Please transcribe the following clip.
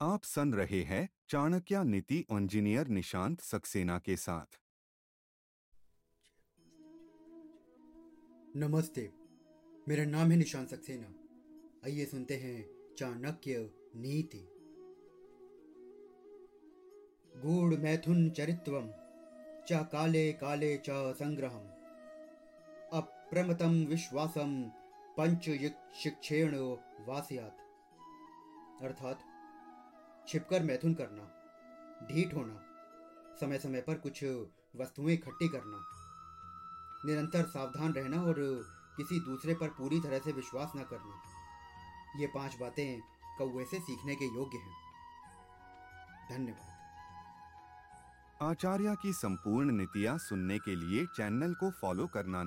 आप सुन रहे हैं चाणक्य नीति इंजीनियर निशांत सक्सेना के साथ। नमस्ते, मेरा नाम है निशांत सक्सेना। आइए सुनते हैं चाणक्य नीति। गूढ़ मैथुन चरित्वम च काले काले च संग्रहम अप्रमतम विश्वासम पंच शिक्षेण वास्यात। अर्थात छिपकर मैथुन करना, ढीठ होना समय समय पर कुछ वस्तुएँ इकट्ठी करना, निरंतर सावधान रहना और किसी दूसरे पर पूरी तरह से विश्वास न करना। ये पाँच बातें कौए से सीखने के योग्य हैं। धन्यवाद। आचार्य की संपूर्ण नीतियाँ सुनने के लिए चैनल को फॉलो करना